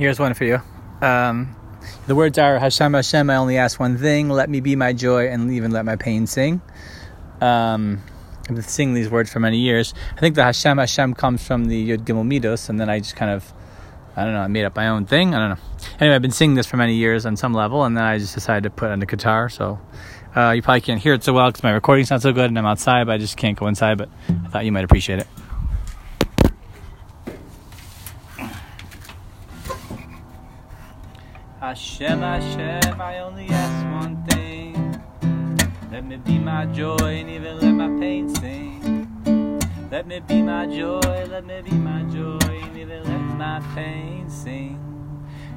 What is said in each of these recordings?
Here's one for you. Um, the words are Hashem Hashem. I only ask one thing: Let me be my joy, and even let my pain sing. Um, I've been singing these words for many years. I think the Hashem Hashem comes from the Yud Gimel Midos, and then I just kind of, I don't know, I made up my own thing. I don't know. Anyway, I've been singing this for many years on some level, and then I just decided to put on the guitar. So uh, you probably can't hear it so well because my recording's not so good, and I'm outside, but I just can't go inside. But I thought you might appreciate it. Hashem, Hashem, I only ask one thing. Let me be my joy and even let my pain sing. Let me be my joy, let me be my joy and even let my pain sing.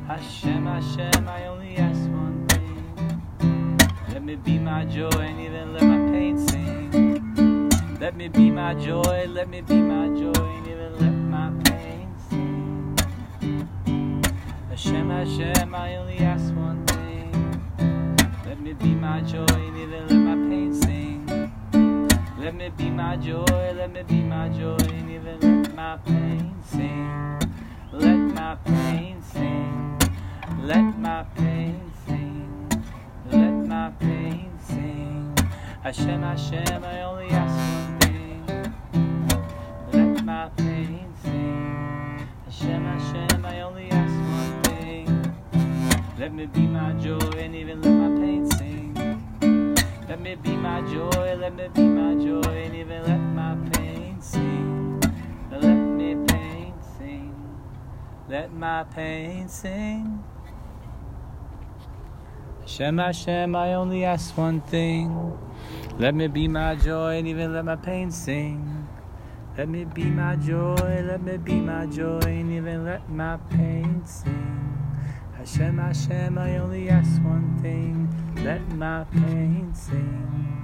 Hashem, Hashem, I only ask one thing. Let me be my joy and even let my pain sing. Let me be my joy, let me be my joy and even let my pain Hashem, Hashem, I only ask one thing. Let me be my joy even let my pain sing. Let me be my joy, let me be my joy even let my pain sing. Let my pain sing. Let my pain sing. Let my pain sing. Hashem, Hashem, I only ask one thing. Let my pain sing. Hashem, Hashem, I only. Let me be my joy and even let my pain sing. Let me be my joy, let me be my joy and even let my pain sing. Let me pain sing. Let my pain sing. Hashem, Hashem, I only ask one thing. Let me be my joy and even let my pain sing. Let me be my joy, let me be my joy and even let my pain sing. Hashem, Hashem, I only ask one thing. Let my pain sing.